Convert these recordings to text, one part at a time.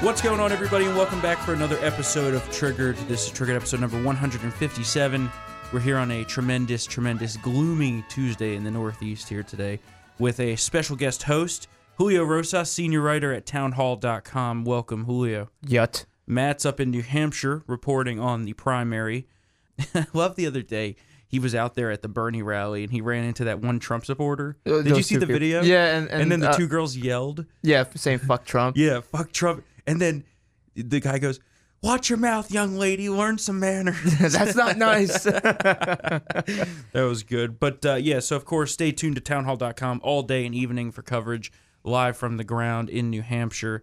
What's going on, everybody, and welcome back for another episode of Triggered. This is Triggered episode number 157. We're here on a tremendous, tremendous, gloomy Tuesday in the Northeast here today with a special guest host, Julio Rosas, senior writer at townhall.com. Welcome, Julio. Yut. Matt's up in New Hampshire reporting on the primary. I love the other day. He was out there at the Bernie rally and he ran into that one Trump supporter. Uh, Did you see the people. video? Yeah, and- and, then the uh, two girls yelled. Yeah, saying fuck Trump. Yeah, fuck Trump. And then the guy goes, Watch your mouth, young lady. Learn some manners. That's not nice. that was good. But uh, yeah, so of course, stay tuned to townhall.com all day and evening for coverage live from the ground in New Hampshire.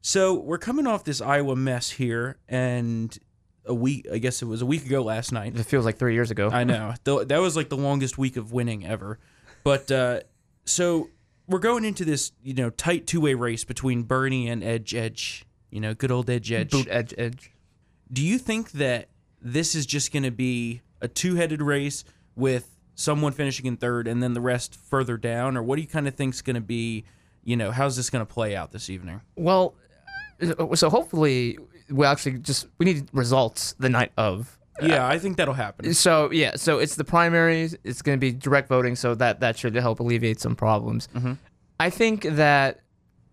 So we're coming off this Iowa mess here, and a week, I guess it was a week ago last night. it feels like three years ago. I know. That was like the longest week of winning ever. But uh, so we're going into this, you know, tight two way race between Bernie and Edge Edge. You know, good old Edge Edge. Boot edge edge. Do you think that this is just going to be a two headed race with someone finishing in third and then the rest further down? Or what do you kind of think is going to be, you know, how's this going to play out this evening? Well, so hopefully we actually just we need results the night of. Yeah, I think that'll happen. So yeah, so it's the primaries. It's going to be direct voting, so that that should help alleviate some problems. Mm-hmm. I think that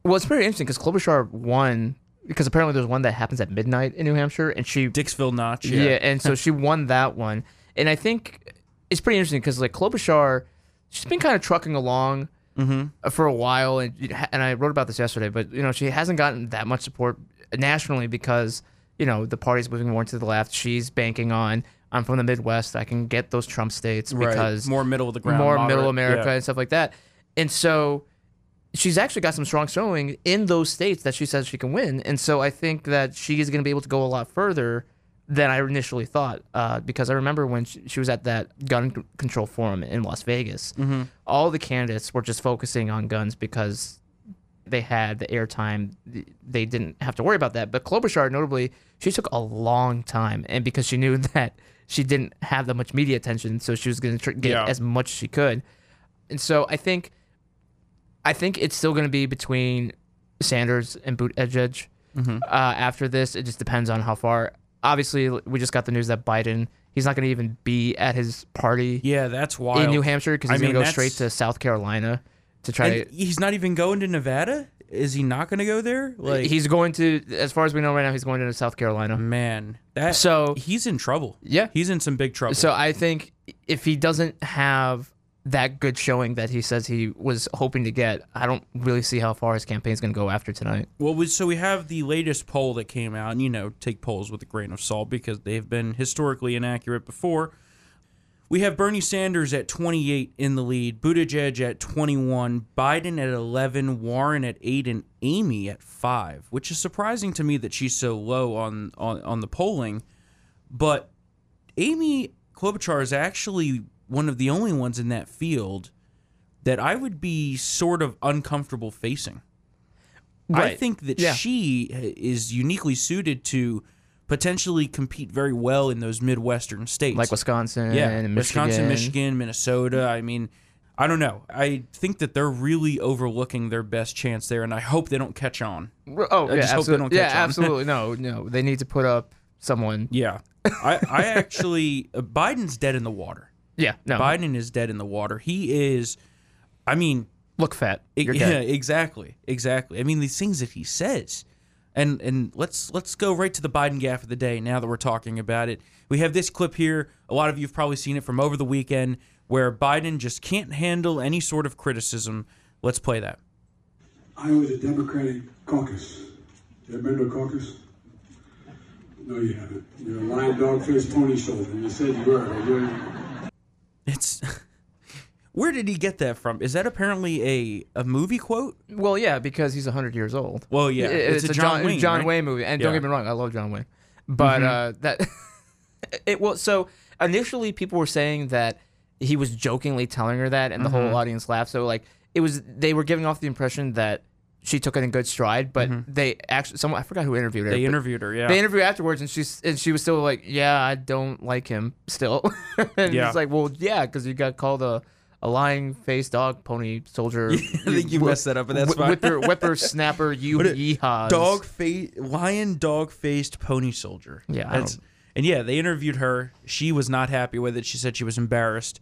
well, it's pretty interesting because Klobuchar won because apparently there's one that happens at midnight in New Hampshire, and she Dixville Notch. Yeah, Yeah. and so she won that one. And I think it's pretty interesting because like Klobuchar, she's been kind of trucking along uh, for a while, and and I wrote about this yesterday. But you know, she hasn't gotten that much support nationally because you know the party's moving more to the left. She's banking on I'm from the Midwest. I can get those Trump states Right. because more middle of the ground. more moderate. middle America Yeah. and stuff like that. And so she's actually got some strong showing in those states that she says she can win. And so I think that she is going to be able to go a lot further than I initially thought. Uh, because I remember when she, she was at that gun control forum in Las Vegas, all the candidates were just focusing on guns because they had the airtime. They didn't have to worry about that. But Klobuchar, notably, she took a long time, and because she knew that she didn't have that much media attention, so she was going to tr- get Yeah. as much as she could. And so I think, I think it's still going to be between Sanders and Boot Edge. Uh, after this, it just depends on how far. Obviously, we just got the news that Biden he's not going to even be at his party Yeah, that's wild. in New Hampshire because he's going to go straight to South Carolina to try And to. he's not even going to Nevada? Is he not going to go there? Like he's going to, as far as we know right now, he's going to South Carolina. man, that So- he's in trouble. Yeah. He's in some big trouble. So I think if he doesn't have that good showing that he says he was hoping to get, I don't really see how far his campaign's going to go after tonight. Well, we, so we have the latest poll that came out, and you know, take polls with a grain of salt because they've been historically inaccurate before. We have Bernie Sanders at 28 in the lead, Buttigieg at 21, Biden at 11, Warren at 8, and Amy at 5, which is surprising to me that she's so low on, on, on the polling. But Amy Klobuchar is actually one of the only ones in that field that I would be sort of uncomfortable facing. I think that Yeah. she is uniquely suited to potentially compete very well in those Midwestern states. Like Wisconsin yeah, and Michigan. Wisconsin, Michigan, Minnesota. I mean, I don't know. I think that they're really overlooking their best chance there, and I hope they don't catch on. Oh, I yeah, just hope they absolutely. yeah, on. absolutely. No, no. They need to put up someone. Yeah, I, I actually uh, Biden's dead in the water. Yeah, no. Biden is dead in the water. He is. I mean, Look fat. It- yeah, exactly, exactly. I mean, these things that he says, and and let's let's go right to the Biden gaff of the day. Now that we're talking about it, we have this clip here. A lot of you have probably seen it from over the weekend, where Biden just can't handle any sort of criticism. Let's play that. I was a Democratic caucus. You ever been to a caucus? No, you haven't. You're a lying dog faced pony shoulder. You said you were. You're, It's where did he get that from? Is that apparently a a movie quote? Well, yeah, because he's 100 years old. Well, yeah, It- it's, a John, Wayne. John right? Wayne movie. And don't Mm-hmm. get me wrong, I love John Wayne. But uh, that it well, so initially people were saying that he was jokingly telling her that, and the Mm-hmm. whole audience laughed. So like it was, they were giving off the impression that she took it in good stride, but they actually, someone I forgot who interviewed her. Mm-hmm. They interviewed her. Yeah. They interviewed afterwards, and she's and she was still like, "Yeah, I don't like him still." and Yeah. it's like, "Well, yeah, because you got called a a lying face dog pony soldier. I think you messed that up, but that's Wh- fine. Whipper, snapper, you yeehaws. dog face lion dog faced pony soldier. Yeah, That's, and yeah, they interviewed her. She was not happy with it. She said she was embarrassed.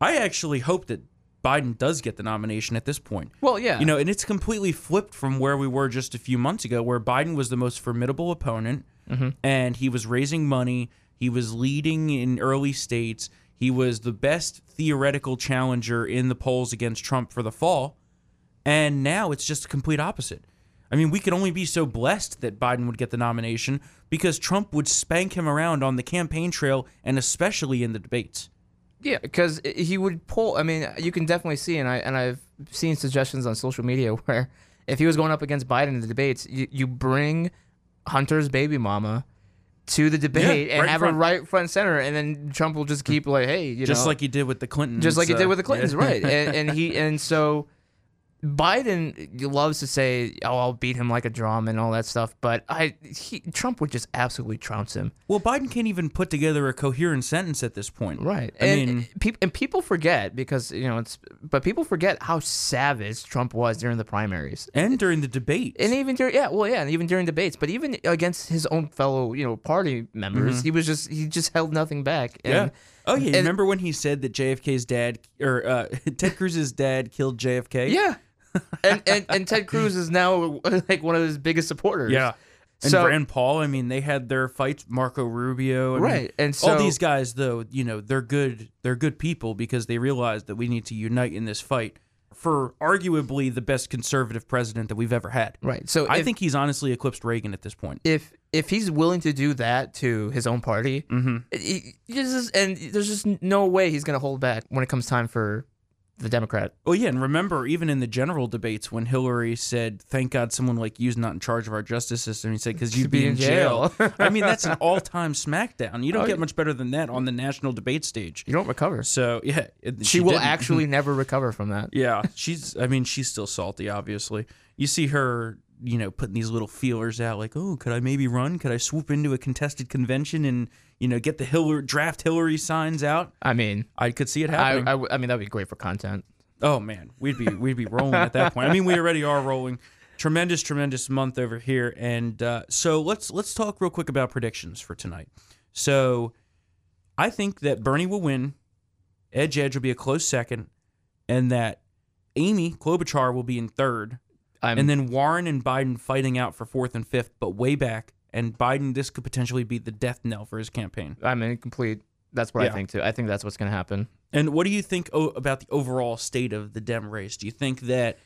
I actually hope that Biden does get the nomination at this point. Well, yeah. You know, and it's completely flipped from where we were just a few months ago, where Biden was the most formidable opponent Mm-hmm. and he was raising money. He was leading in early states. He was the best theoretical challenger in the polls against Trump for the fall. And now it's just the complete opposite. I mean, we could only be so blessed that Biden would get the nomination because Trump would spank him around on the campaign trail and especially in the debates. Yeah, because he would pull. I mean, you can definitely see, and I and I've seen suggestions on social media where if he was going up against Biden in the debates, you, you bring Hunter's baby mama to the debate Yeah, and right have front. her right front center, and then Trump will just keep like, hey, you know. Just know, like he did with the Clintons. just like he uh, did with the Clintons, yeah. right? And, and he and so Biden loves to say, "Oh, I'll beat him like a drum" and all that stuff, but I he, Trump would just absolutely trounce him. Well, Biden can't even put together a coherent sentence at this point. Right. I and, mean- and people forget because you know it's but people forget how savage Trump was during the primaries. And during the debates. And even during yeah, well yeah, and even during debates, but even against his own fellow, you know, party members, he was just he just held nothing back. And, Mm-hmm. yeah. Oh yeah. and- remember when he said that JFK's dad or uh, Ted Cruz's dad killed JFK? Yeah. And, and and Ted Cruz is now like one of his biggest supporters. Yeah. And So- Rand Paul, I mean, they had their fights. Marco Rubio, I mean, Right, and all these guys, though, you know, they're good. They're good people because they realize that we need to unite in this fight for arguably the best conservative president that we've ever had. Right. So I if, think he's honestly eclipsed Reagan at this point. if if he's willing to do that to his own party, Mm-hmm. he- he just, and there's just no way he's going to hold back when it comes time for the Democrat. Well, yeah, and remember, even in the general debates, when Hillary said, "Thank God someone like you's not in charge of our justice system," he said, "Because you'd be, in jail." I mean, that's an all-time smackdown. You don't Oh, get much better than that on the national debate stage. You don't recover. So yeah, it- She, will didn't. actually never recover from that. Yeah, she's. I mean, she's still salty. Obviously, you see her. You know, putting these little feelers out, like, "Oh, could I maybe run? Could I swoop into a contested convention and you know get the Hillary draft Hillary signs out?" I mean, I could see it I, happening. I, I mean that'd be great for content. Oh man, we'd be we'd be rolling at that point. I mean, we already are rolling. Tremendous, tremendous month over here, and uh, so let's let's talk real quick about predictions for tonight. So, I think that Bernie will win. Edge Edge will be a close second, and that Amy Klobuchar will be in third, I'm, and then Warren and Biden fighting out for fourth and fifth, but way back. And Biden, this could potentially be the death knell for his campaign. I'm in complete. That's what Yeah. I think too. I think that's what's going to happen. And what do you think o- about the overall state of the Dem race? Do you think that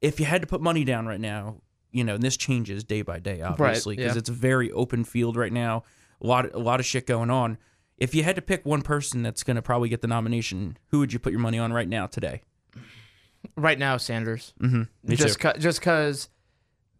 if you had to put money down right now, you know, and this changes day by day, obviously, because yeah. it's a very open field right now, a lot, a lot of shit going on. If you had to pick one person that's going to probably get the nomination, who would you put your money on right now today? Right now, Sanders. Mm-hmm. Me just too. cu- just because,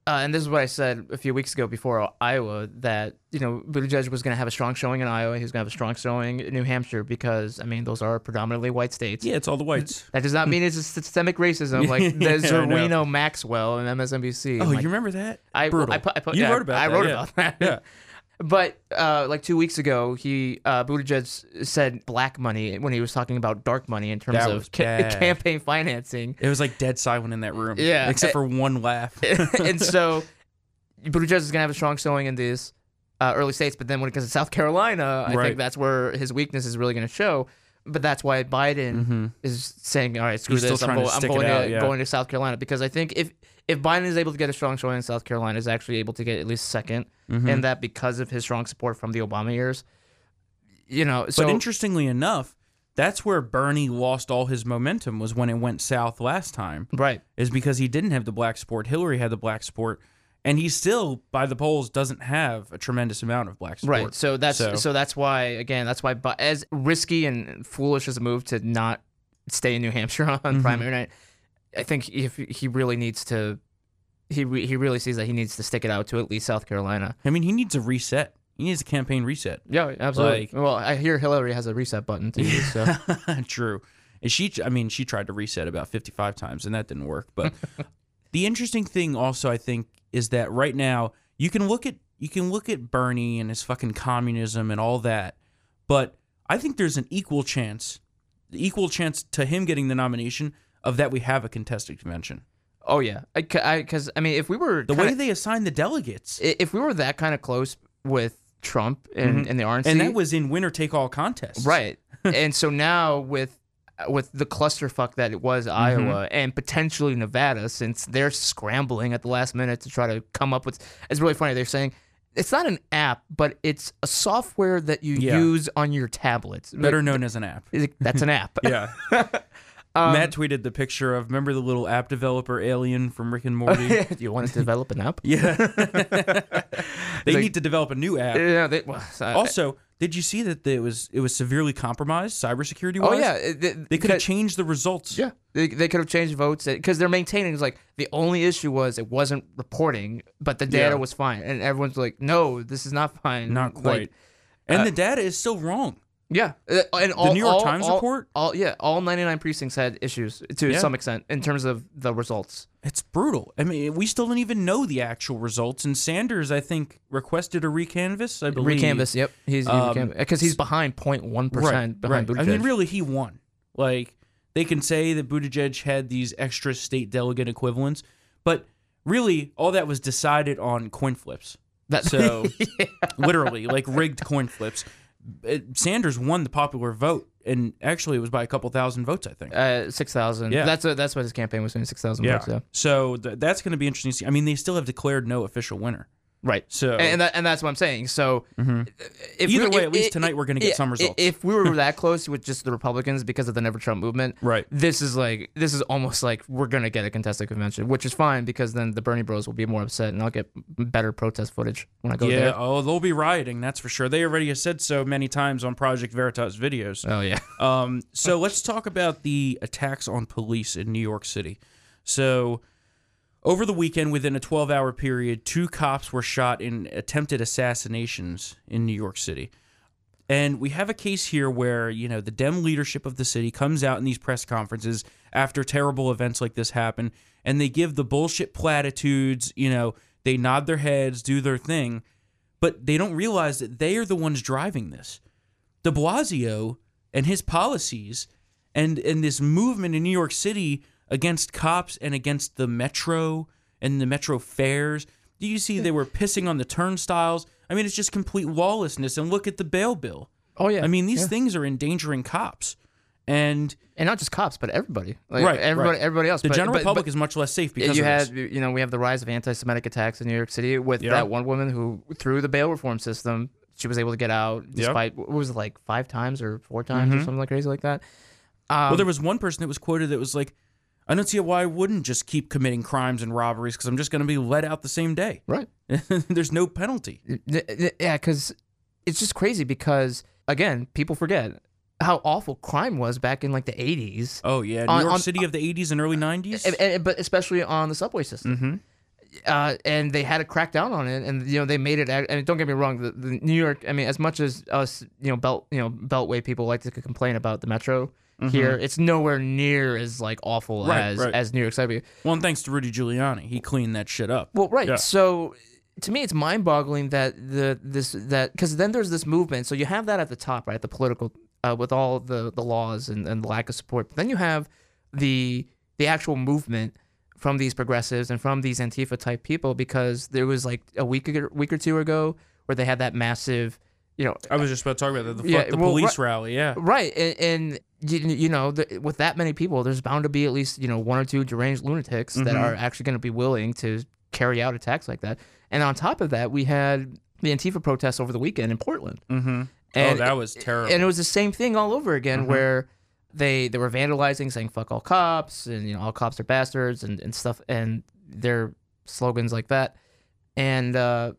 uh, and this is what I said a few weeks ago before Iowa that you know Buttigieg was going to have a strong showing in Iowa. He was going to have a strong showing in New Hampshire because I mean those are predominantly white states. Yeah, it's all the whites. That does not mean it's a systemic racism like Yeah, the I know. Maxwell and MSNBC. Oh, like, you remember that? I, Brutal. I put, I put, you yeah, wrote about I that. wrote yeah. about that. Yeah. But uh, like two weeks ago, he uh, Buttigieg said black money when he was talking about dark money in terms That of ca- bad. campaign financing. It was like dead silent in that room. Yeah. Except for one laugh. and so Buttigieg is gonna have a strong showing in these uh, early states, but then when it comes to South Carolina, I Right. think that's where his weakness is really gonna show. But that's why Biden is saying, "All right, screw Mm-hmm. He's this. still I'm, go- I'm going out, to yeah. going to South Carolina because I think if if Biden is able to get a strong showing in South Carolina, is actually able to get at least 2nd Mm-hmm. and that because of his strong support from the Obama years, you know. So but interestingly enough, that's where Bernie lost all his momentum was when it went south last time. right, is because he didn't have the black support. Hillary had the black sport, and he still, by the polls, doesn't have a tremendous amount of black support. Right. So that's So- so, that's why again that's why as risky and foolish as a move to not stay in New Hampshire on Mm-hmm. primary night, I think if he really needs to, he re- he really sees that he needs to stick it out to at least South Carolina. I mean, he needs a reset. He needs a campaign reset. Yeah, absolutely. Like- well, I hear Hillary has a reset button too. So True. And she, I mean, she tried to reset about 55 times, and that didn't work. But the interesting thing, also, I think, is that right now you can look at you can look at Bernie and his fucking communism and all that, but I think there's an equal chance the equal chance to him getting the nomination of that we have a contested convention. Oh yeah, because I, mean, if we were The kinda- way they assign the delegates, if we were that kind of close with Trump and, and the RNC, Mm-hmm. and that was in winner take all contests. right. and so now with with the clusterfuck that it was Mm-hmm. Iowa and potentially Nevada, since they're scrambling at the last minute to try to come up with, it's really funny. They're saying it's not an app, but it's a software that you Yeah. use on your tablets. Better Like, known as an app. that's an app. Yeah. Um, Matt tweeted the picture of remember the little app developer alien from Rick and Morty. You want to develop an app? yeah. they Like- need to develop a new app. Yeah. They, well, Also, did you see that it was it was severely compromised cybersecurity wise? oh yeah. it- They, could have changed the results. Yeah, they, they could have changed votes because they're maintaining. It's like the only issue was it wasn't reporting, but the data Yeah. was fine, and everyone's like, "No, this is not fine." Not Like, quite. and uh, the data is still wrong. Yeah, Uh, and all, New York all- Times all- report? All yeah, all ninety nine precincts had issues to Yeah. some extent in terms of the results. It's brutal. I mean, we still don't even know the actual results. And Sanders, I think, requested a recanvass. I believe. Recanvass, yep, he's Um, because he's behind 0.1 percent behind right. Buttigieg. I mean, really, he won. Like they can say that Buttigieg had these extra state delegate equivalents, but really, all that was decided on coin flips. That- So, literally, like rigged coin flips. It- Sanders won the popular vote, and actually, it was by a couple thousand votes. I think. uh, six thousand. Yeah. that's what that's what his campaign was doing. Six thousand votes. Yeah, So th- that's going to be interesting to see. I mean, they still have declared no official winner. Right. So and, and that, and that's what I'm saying. So, if Either we- way, if- at least tonight we're gonna get yeah, some results. If we were that close with just the Republicans because of the Never Trump movement, Right. This is like this is almost like we're gonna get a contested convention, which is fine because then the Bernie Bros will be more upset, and I'll get better protest footage when I go yeah, there. Yeah. Oh, they'll be rioting. That's for sure. They already have said so many times on Project Veritas videos. Oh yeah, Um, so let's talk about the attacks on police in New York City. So, over the weekend, within a 12 hour period, two cops were shot in attempted assassinations in New York City. And we have a case here where, you know, the Dem leadership of the city comes out in these press conferences after terrible events like this happen, and they give the bullshit platitudes, you know, they nod their heads, do their thing, but they don't realize that they are the ones driving this. De Blasio and his policies and and this movement in New York City against cops and against the metro and the metro fares. Do you see they were pissing on the turnstiles? I mean, it's just complete lawlessness. And look at the bail bill. oh yeah. I mean, these Yeah. things are endangering cops. And and not just cops, but everybody, like Right, everybody, right. everybody else. the but, general but- public but is much less safe because you had, you know, we have the rise of anti-Semitic attacks in New York City with Yeah. that one woman who, through the bail reform system, she was able to get out despite what was it like five times or four times or something like crazy like that. Um, Mm-hmm. well, there was one person that was quoted that was like, I don't see why I wouldn't just keep committing crimes and robberies because I'm just going to be let out the same day. right. There's no penalty. Yeah, because it's just crazy because again, people forget how awful crime was back in like the 80s, Oh yeah, New On- York on- City of the 80s and early 90s. and, and- but especially on the subway system. mm-hmm. Uh, and they had to crack down on it, and you know they made it. And don't get me wrong, the, the New York. I mean, as much as us, you know, belt, you know, Beltway people like to complain about the metro here, it's nowhere near as like awful Mm-hmm. Right, as right. as New York City. Well, and thanks to Rudy Giuliani, he cleaned that shit up. Well, right. Yeah. So to me, it's mind-boggling that the this that because then there's this movement. So you have that at the top, right? The political uh, with all the the laws and, and the lack of support. But then you have the the actual movement from these progressives and from these Antifa type people because there was like a week ago, week or two ago where they had that massive, you know, I was just about to talk about that. The, Yeah, the well, police right- rally, yeah. right and, and you, you know the, with that many people there's bound to be at least you know one or two deranged lunatics that Mhm. are actually going to be willing to carry out attacks like that and on top of that we had the antifa protests over the weekend in portland Mm-hmm. Oh, and that was terrible. and it was the same thing all over again Mhm. where they they were vandalizing saying fuck all cops and you know all cops are bastards and, and stuff and their slogans like that and uh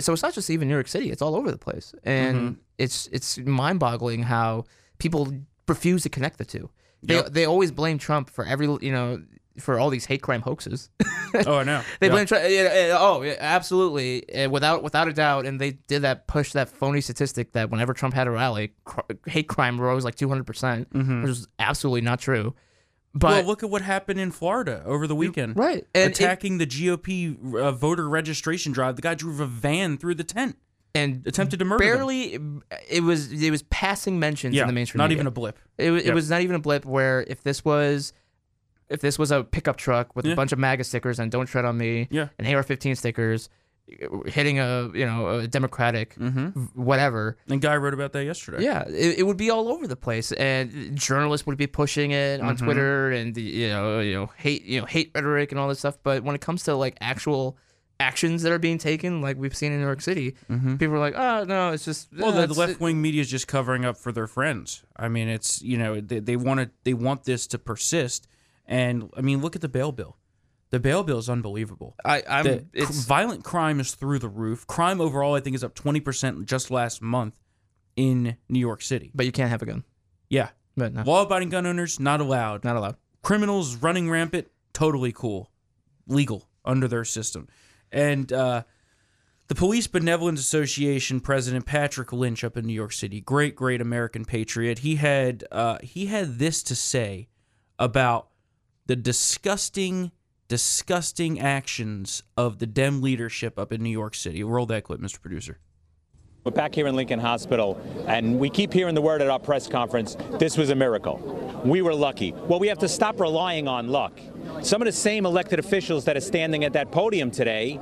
so it's not just even New York City; it's all over the place, and Mm-hmm. it's it's mind-boggling how people refuse to connect the two. They Yep. they always blame Trump for every you know for all these hate crime hoaxes. oh, I know. They Yeah. blame Trump. Yeah, oh, yeah, absolutely, uh, without without a doubt. And they did that push that phony statistic that whenever Trump had a rally, cr- hate crime rose like two hundred percent, Mhm. which is absolutely not true. But well, look at what happened in Florida over the weekend. right, and it- Attacking the GOP uh, voter registration drive. The guy drove a van through the tent. And attempted to murder them. barely. It was it was passing mentions Yeah, in the mainstream. not media. even a blip. It, wa- it Yep. was not even a blip. Where if this was, if this was a pickup truck with Yeah. a bunch of MAGA stickers and "Don't tread on me," Yeah. and AR-15 stickers, hitting a you know a Democratic Mm-hmm. whatever, And Guy wrote about that yesterday. yeah, it, it would be all over the place, and journalists would be pushing it on Mhm. Twitter and the, you know you know hate you know hate rhetoric and all this stuff. But when it comes to like actual actions that are being taken, like we've seen in New York City, Mhm. people are like, oh no, it's just Well, the, the left wing media is just covering up for their friends. I mean, it's you know they, they want to they want this to persist, and I mean, look at the bail bill. The bail bill is unbelievable. I, I'm The it's violent crime is through the roof. Crime overall, I think, is up twenty percent just last month in New York City. but you can't have a gun. Yeah, But no, law-abiding gun owners not allowed. not allowed. criminals running rampant, totally cool, legal under their system. And uh, the Police Benevolence Association president Patrick Lynch up in New York City, great, great American patriot. He had uh, he had this to say about the disgusting, disgusting actions of the Dem leadership up in New York City. Roll that clip, Mr. Producer. We're back here in Lincoln Hospital, and we keep hearing the word at our press conference this was a miracle. We were lucky. Well, we have to stop relying on luck. Some of the same elected officials that are standing at that podium today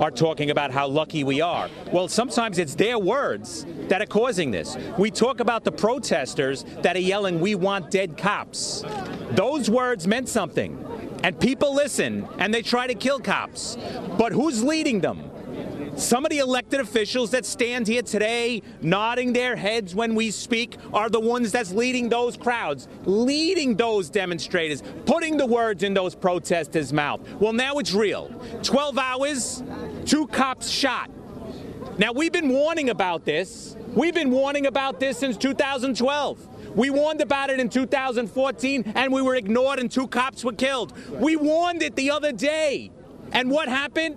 are talking about how lucky we are. Well, sometimes it's their words that are causing this. We talk about the protesters that are yelling, We want dead cops. Those words meant something. And people listen and they try to kill cops. But who's leading them? Some of the elected officials that stand here today, nodding their heads when we speak, are the ones that's leading those crowds, leading those demonstrators, putting the words in those protesters' mouth. Well, now it's real. 12 hours, two cops shot. Now, we've been warning about this. We've been warning about this since 2012. We warned about it in 2014, and we were ignored, and two cops were killed. We warned it the other day. And what happened?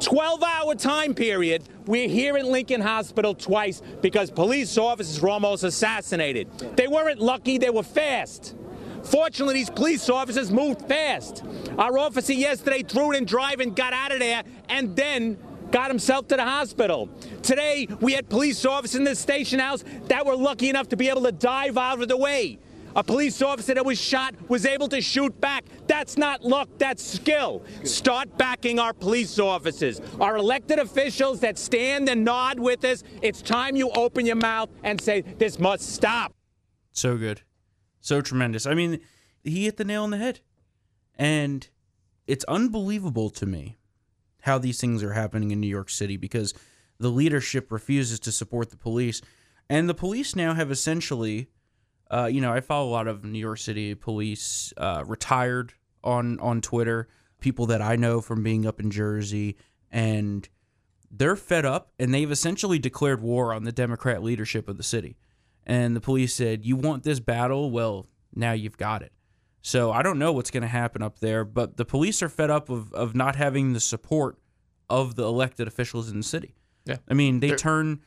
12 hour time period, we're here in Lincoln Hospital twice because police officers were almost assassinated. They weren't lucky, they were fast. Fortunately, these police officers moved fast. Our officer yesterday threw it in drive and got out of there and then got himself to the hospital. Today, we had police officers in the station house that were lucky enough to be able to dive out of the way. A police officer that was shot was able to shoot back. That's not luck, that's skill. Start backing our police officers, our elected officials that stand and nod with us. It's time you open your mouth and say, this must stop. So good. So tremendous. I mean, he hit the nail on the head. And it's unbelievable to me how these things are happening in New York City because the leadership refuses to support the police. And the police now have essentially, uh, you know, I follow a lot of New York City police uh, retired on on Twitter, people that I know from being up in Jersey, and they're fed up and they've essentially declared war on the Democrat leadership of the city. And the police said, You want this battle? Well, now you've got it. So I don't know what's going to happen up there, but the police are fed up of, of not having the support of the elected officials in the city. Yeah. I mean, they They're- turn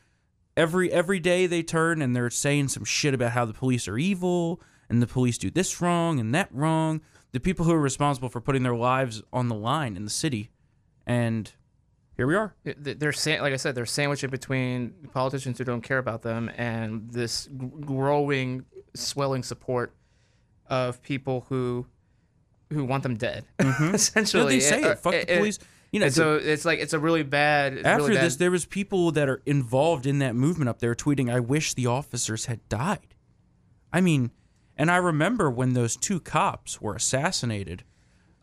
every every day they turn and they're saying some shit about how the police are evil and the police do this wrong and that wrong. The people who are responsible for putting their lives on the line in the city. And here we are. They're like I said, they're sandwiched between politicians who don't care about them and this growing, swelling support of people who who want them dead. Essentially, No, they say Uh, it. Fuck uh, the police. You know, so it's like it's a really bad. After really bad. this, there was people that are involved in that movement up there tweeting, "I wish the officers had died." I mean, and I remember when those two cops were assassinated.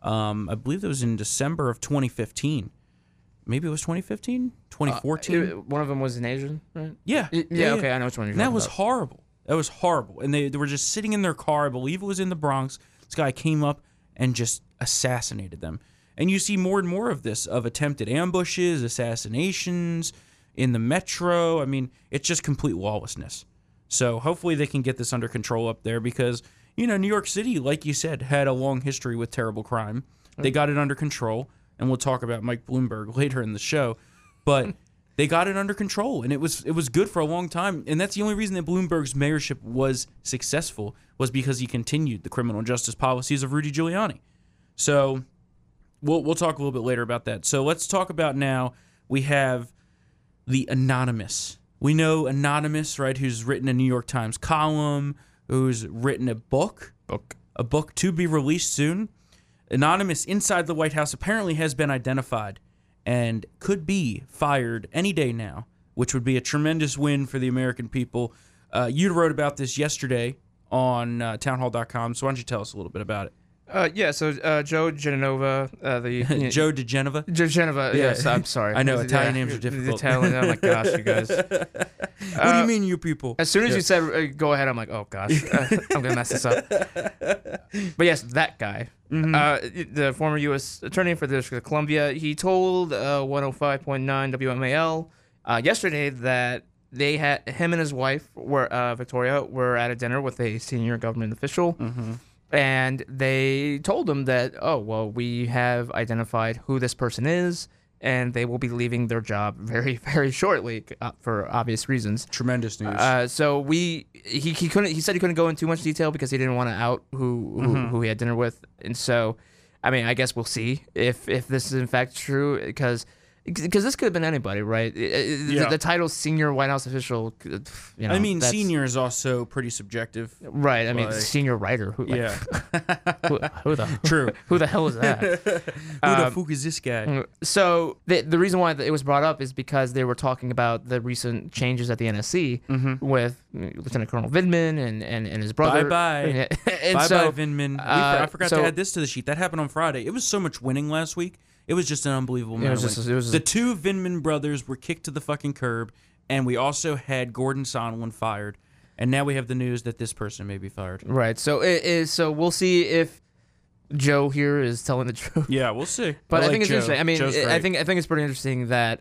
Um, I believe it was in December of 2015. Maybe it was 2015, 2014. Uh, one of them was an Asian, right? yeah, Y- Yeah, okay, I know which one you're And that was about. horrible. That was horrible. And they, they were just sitting in their car. I believe it was in the Bronx. This guy came up and just assassinated them. And you see more and more of this of attempted ambushes, assassinations in the metro. I mean, it's just complete lawlessness. So hopefully they can get this under control up there because, you know, New York City, like you said, had a long history with terrible crime. They mm. got it under control. And we'll talk about Mike Bloomberg later in the show. But they got it under control and it was it was good for a long time. And that's the only reason that Bloomberg's mayorship was successful was because he continued the criminal justice policies of Rudy Giuliani. So we'll we'll talk a little bit later about that. So let's talk about now we have the Anonymous. We know Anonymous, right? Who's written a New York Times column, who's written a book, Book. a book to be released soon. Anonymous inside the White House apparently has been identified and could be fired any day now, which would be a tremendous win for the American people. Uh, you wrote about this yesterday on uh, townhall.com, so why don't you tell us a little bit about it? Uh, yeah. So uh, Joe Genova, uh, the Joe diGenova? Joe Genova. Yes, I'm sorry. I know, Italian Yeah, names are difficult. Italian. I'm like, gosh, you guys. what do you mean, you people? As soon as you said uh, go ahead, I'm like, oh gosh, uh, I'm gonna mess this up. But yes, that guy, Mm-hmm. uh, the former U.S. attorney for the District of Columbia, he told uh, 105.9 WMAL uh, yesterday that they had him and his wife were uh, Victoria were at a dinner with a senior government official. Mm-hmm. And they told him that, oh, well, we have identified who this person is, and they will be leaving their job very, very shortly uh, for obvious reasons. Tremendous news. Uh, so we he, he couldn't he said he couldn't go in too much detail because he didn't want to out who who, Mm-hmm. who he had dinner with, and so I mean I guess we'll see if if this is in fact true because because this could have been anybody right the, Yeah. the title senior White House official you know I mean, senior is also pretty subjective. right I mean like- senior writer who like, Yeah, who, who the true. who the hell is that Who the Um, fuck is this guy? So the the reason why it was brought up is because they were talking about the recent changes at the NSC Mm-hmm. with Lieutenant Colonel Vindman and, and, and his brother. Bye-bye. and bye so, bye, Vindman. We uh, I forgot so- to add this to the sheet. That happened on Friday. It was so much winning last week. It was just an unbelievable amount was just- it was the two Vindman brothers were kicked to the fucking curb, and we also had Gordon Sondland fired. And now we have the news that this person may be fired. Right. So it is. So we'll see if Joe here is telling the truth. Yeah, we'll see. But I, like think it's Joe. interesting. I mean, I think I think it's pretty interesting that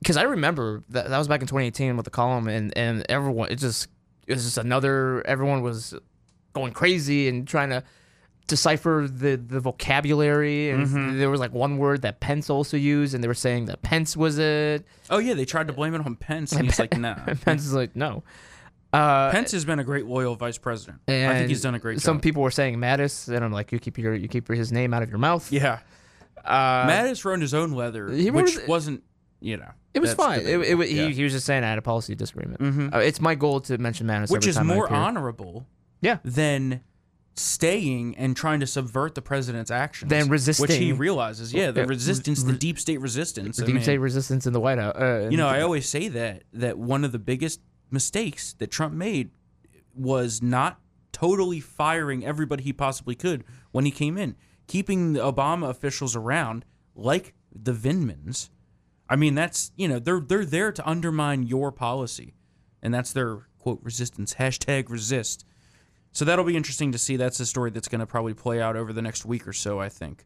because I remember that that was back in 2018 with the column, and and everyone it just it was just another everyone was going crazy and trying to decipher the the vocabulary and Mm-hmm. there was like one word that Pence also used and they were saying that Pence was it Oh yeah, they tried to blame it on Pence, and he's like, nah. Pence is like no uh Pence has been a great loyal vice president. I think he's done a great some job. people were saying Mattis and I'm like you keep your you keep his name out of your mouth yeah, uh Mattis wrote his own leather, he which his- wasn't, you know, It was fine. It, it, he, Yeah. he was just saying I had a policy disagreement. Mhm. Uh, it's my goal to mention Mattis, which every is more honorable Yeah. than staying and trying to subvert the president's actions Than resisting which he realizes yeah the resistance the deep state resistance. The I deep mean, state resistance in the White House. Uh, you know i always say that that one of the biggest mistakes that trump made was not totally firing everybody he possibly could when he came in keeping the obama officials around like the vindmans i mean that's you know they're they're there to undermine your policy. And that's their quote resistance hashtag resist so that'll be interesting to see. That's a story that's going to probably play out over the next week or so, I think.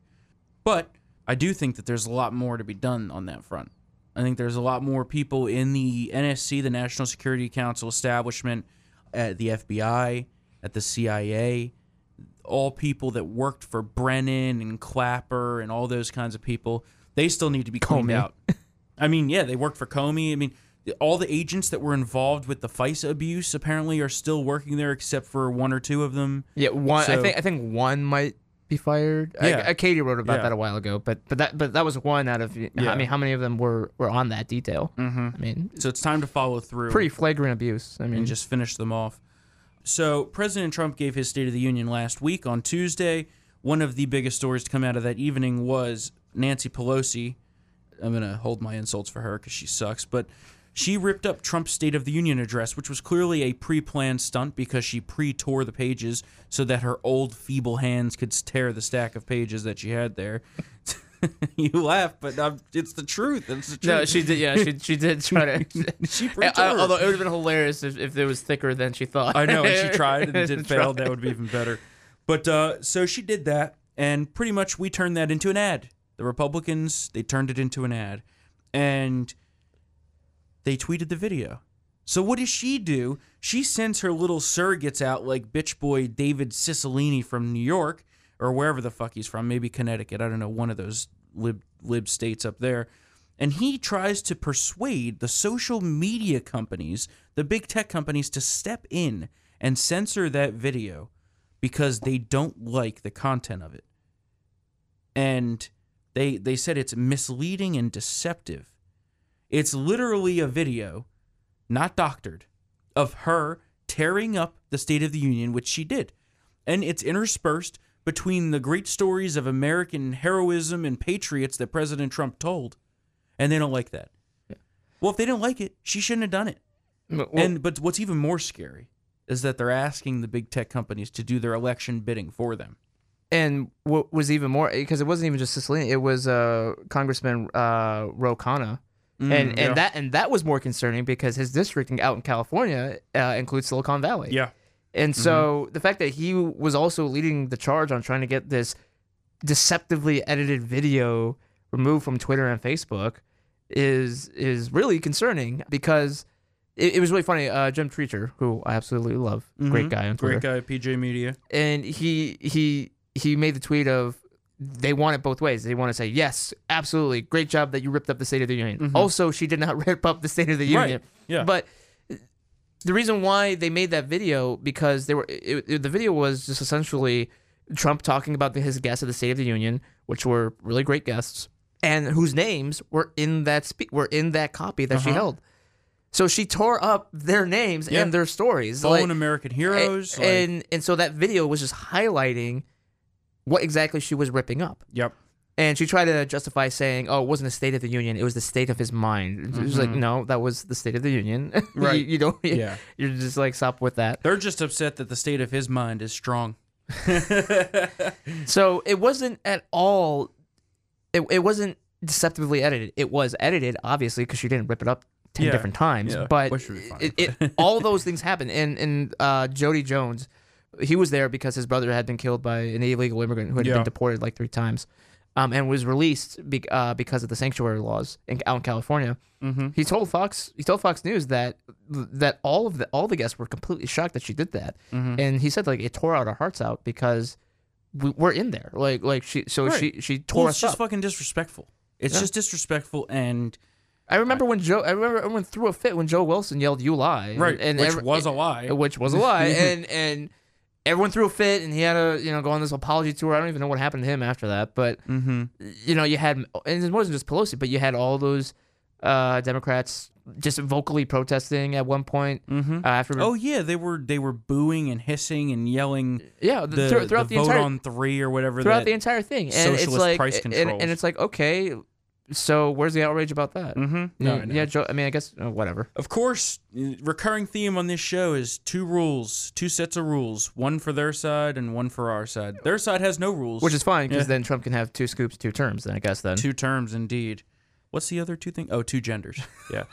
But I do think that there's a lot more to be done on that front. I think there's a lot more people in the NSC, the National Security Council establishment, at the FBI, at the CIA, all people that worked for Brennan and Clapper and all those kinds of people. They still need to be cleaned Comey. out. I mean, yeah, they worked for Comey. I mean, all the agents that were involved with the FISA abuse apparently are still working there, except for one or two of them. yeah, one. I think I think one might be fired. I- Yeah. I, Katie wrote about Yeah. that a while ago, but but that but that was one out of. Yeah. I mean, how many of them were were on that detail? Mm-hmm. I mean, So it's time to follow through pretty flagrant abuse. I mean, and just finish them off. So President Trump gave his State of the Union last week on Tuesday. One of the biggest stories to come out of that evening was Nancy Pelosi. I'm gonna hold my insults for her because she sucks, but she ripped up Trump's State of the Union address, which was clearly a pre-planned stunt because she pre-tore the pages so that her old feeble hands could tear the stack of pages that she had there. you laugh, but um, it's the truth. It's the truth. no, she did. Yeah, she she did try to. she pre-tore. although it would have been hilarious if, if it was thicker than she thought. I know, and she tried and it did fail. That would be even better. But uh, so she did that, and pretty much we turned that into an ad. The Republicans they turned it into an ad, and they tweeted the video. So what does she do? She sends her little surrogates out like bitch boy David Cicilline from New York or wherever the fuck he's from, maybe Connecticut. I don't know, one of those lib lib states up there. And he tries to persuade the social media companies, the big tech companies, to step in and censor that video because they don't like the content of it. And they they said it's misleading and deceptive. It's literally a video, not doctored, of her tearing up the State of the Union, which she did. And it's interspersed between the great stories of American heroism and patriots that President Trump told. And they don't like that. Well, if they don't like it, she shouldn't have done it. Well, and but what's even more scary is that they're asking the big tech companies to do their election bidding for them. and what was even more because it wasn't even just Cicilline, it was uh, Congressman uh, Ro Khanna. And and yeah. that and that was more concerning because his district out in California uh, includes Silicon Valley. Yeah. And so the fact that he was also leading the charge on trying to get this deceptively edited video removed from Twitter and Facebook is is really concerning because it, it was really funny. Uh, Jim Treacher, who I absolutely love, great guy on Twitter, Great guy, PJ Media. and he he he made the tweet of they want it both ways. They want to say yes, absolutely, great job that you ripped up the State of the Union. Also, she did not rip up the State of the Mm-hmm. Right, Union. yeah. but the reason why they made that video because they were it, it- the video was just essentially Trump talking about the, his guests at the State of the Union, which were really great guests, and whose names were in that spe- were in that copy that she held. So she tore up their names Uh-huh. Yeah. and their stories. Fallen like- American heroes. like- and and so that video was just highlighting what exactly she was ripping up. yep. And she tried to justify saying, "Oh, it wasn't the State of the Union; it was the state of his mind." It was like, no, that was the State of the Union. Mm-hmm. Right. you, don't. Yeah. You're just like stop with that. They're just upset that the state of his mind is strong. So it wasn't at all. It, it wasn't deceptively edited. It was edited, obviously, because she didn't rip it up ten Yeah, different times. yeah, But which would be fine, it, it, all those things happened. And and uh, Jody Jones, he was there because his brother had been killed by an illegal immigrant who had Yeah. been deported like three times, um, and was released be, uh, because of the sanctuary laws in, out in California. Mm-hmm. He told Fox he told Fox News that that all of the all the guests were completely shocked that she did that, Mm-hmm. and he said like it tore out our hearts out because we, we're in there like like she so Right. she she tore Well, us it's just up. fucking disrespectful. It's Yeah. just disrespectful and I remember when Joe I remember everyone threw a fit when Joe Wilson yelled "You lie," right, and which every- was a lie. which was a lie, and and everyone threw a fit, and he had to you know go on this apology tour. I don't even know what happened to him after that, but mm-hmm. you know you had and it wasn't just Pelosi, but you had all those uh, Democrats just vocally protesting at one point Mm-hmm. uh, after. Oh yeah, they were they were booing and hissing and yelling yeah, the, throughout, throughout the the, vote entire on three or whatever. throughout the entire thing, and it's socialist like price and, and it's like okay, so where's the outrage about that? Mm-hmm. Yeah, No, I yeah, Joe. I mean, I guess uh, whatever. Of course, recurring theme on this show is two rules, two sets of rules, one for their side and one for our side. Their side has no rules, Which is fine because Yeah. then Trump can have two scoops, two terms. Then I guess then. two terms indeed. What's the other two things? Oh, two genders. Yeah.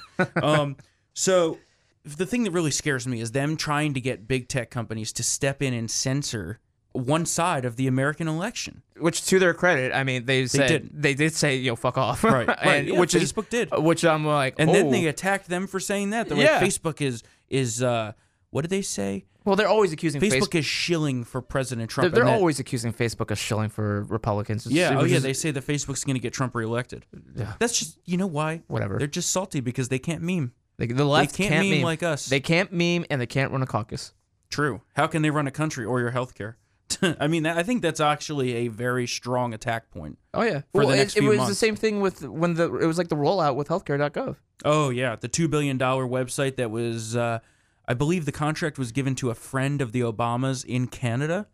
um. So the thing that really scares me is them trying to get big tech companies to step in and censor one side of the American election. Which, to their credit, I mean, they said didn't. they did say, "Yo, fuck off," Right, right, and yeah, which Facebook is did. which I'm like, And then oh. they attacked them for saying that. They're Yeah. like, Facebook is is uh, what did they say? well, they're always accusing Facebook Facebook. is shilling for President They're, Trump. they're that- always accusing Facebook of shilling for Republicans. It's- Yeah, oh yeah, they say that Facebook's going to get Trump reelected. Yeah. That's just you know why? Whatever. They're just salty because they can't meme. they, the left can't meme meme like us. They can't meme and they can't run a caucus. True. How can they run a country or your healthcare? I mean, I think that's actually a very strong attack point. Oh yeah, For the well, next it, it few was the same thing with when the it was like the rollout with healthcare.gov. Oh yeah, the two billion dollar website that was, uh, I believe, the contract was given to a friend of the Obamas in Canada.